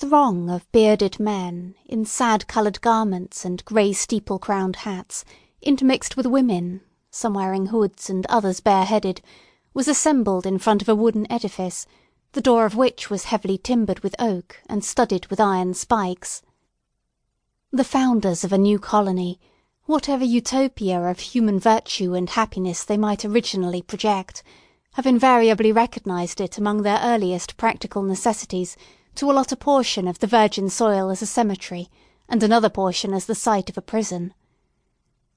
throng of bearded men, in sad coloured garments and grey steeple crowned hats, intermixed with women, some wearing hoods and others bareheaded, was assembled in front of a wooden edifice, the door of which was heavily timbered with oak, and studded with iron spikes. The founders of a new colony, whatever Utopia of human virtue and happiness they might originally project, have invariably recognised it among their earliest practical necessities to allot a portion of the virgin soil as a cemetery, and another portion as the site of a prison.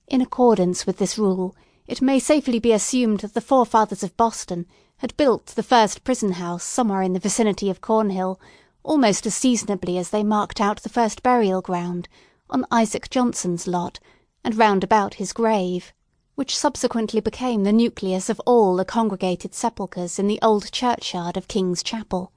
In accordance with this rule, it may safely be assumed that the forefathers of Boston had built the first prison house somewhere in the vicinity of Cornhill, almost as seasonably as they marked out the first burial ground, on Isaac Johnson's lot, and round about his grave, which subsequently became the nucleus of all the congregated sepulchres in the old churchyard of King's Chapel.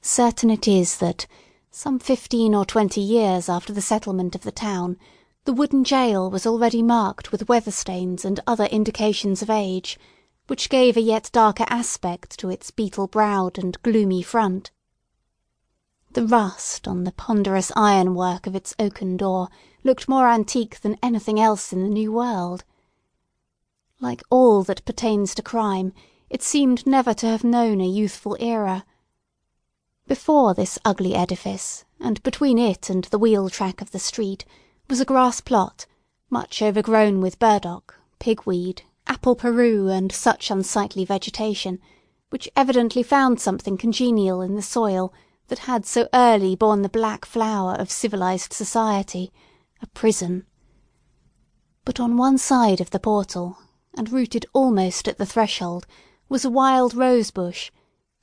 Certain it is that, some fifteen or twenty years after the settlement of the town, the wooden jail was already marked with weather stains and other indications of age, which gave a yet darker aspect to its beetle browed and gloomy front. The rust on the ponderous ironwork of its oaken door looked more antique than anything else in the New World. Like all that pertains to crime, it seemed never to have known a youthful era. Before this ugly edifice, and between it and the wheel track of the street, was a grass plot, much overgrown with burdock, pigweed, apple peru, and such unsightly vegetation, which evidently found something congenial in the soil that had so early borne the black flower of civilised society, a prison. But on one side of the portal, and rooted almost at the threshold, was a wild rose bush,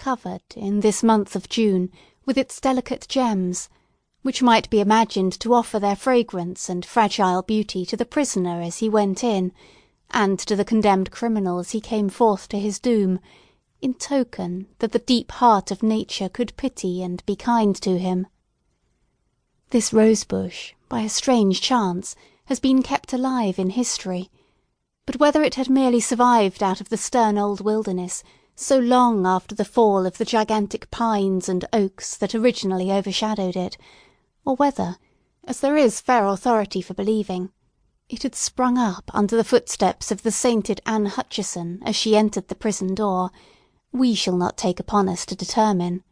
covered, in this month of June, with its delicate gems, which might be imagined to offer their fragrance and fragile beauty to the prisoner as he went in, and to the condemned criminal as he came forth to his doom, in token that the deep heart of Nature could pity and be kind to him. This rose bush, by a strange chance, has been kept alive in history; but whether it had merely survived out of the stern old wilderness, so long after the fall of the gigantic pines and oaks that originally overshadowed it, or whether, as there is fair authority for believing, it had sprung up under the footsteps of the sainted Anne Hutchinson as she entered the prison door, we shall not take upon us to determine.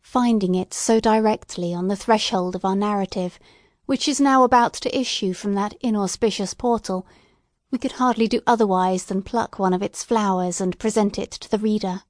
Finding it so directly on the threshold of our narrative, which is now about to issue from that inauspicious portal, we could hardly do otherwise than pluck one of its flowers and present it to the reader.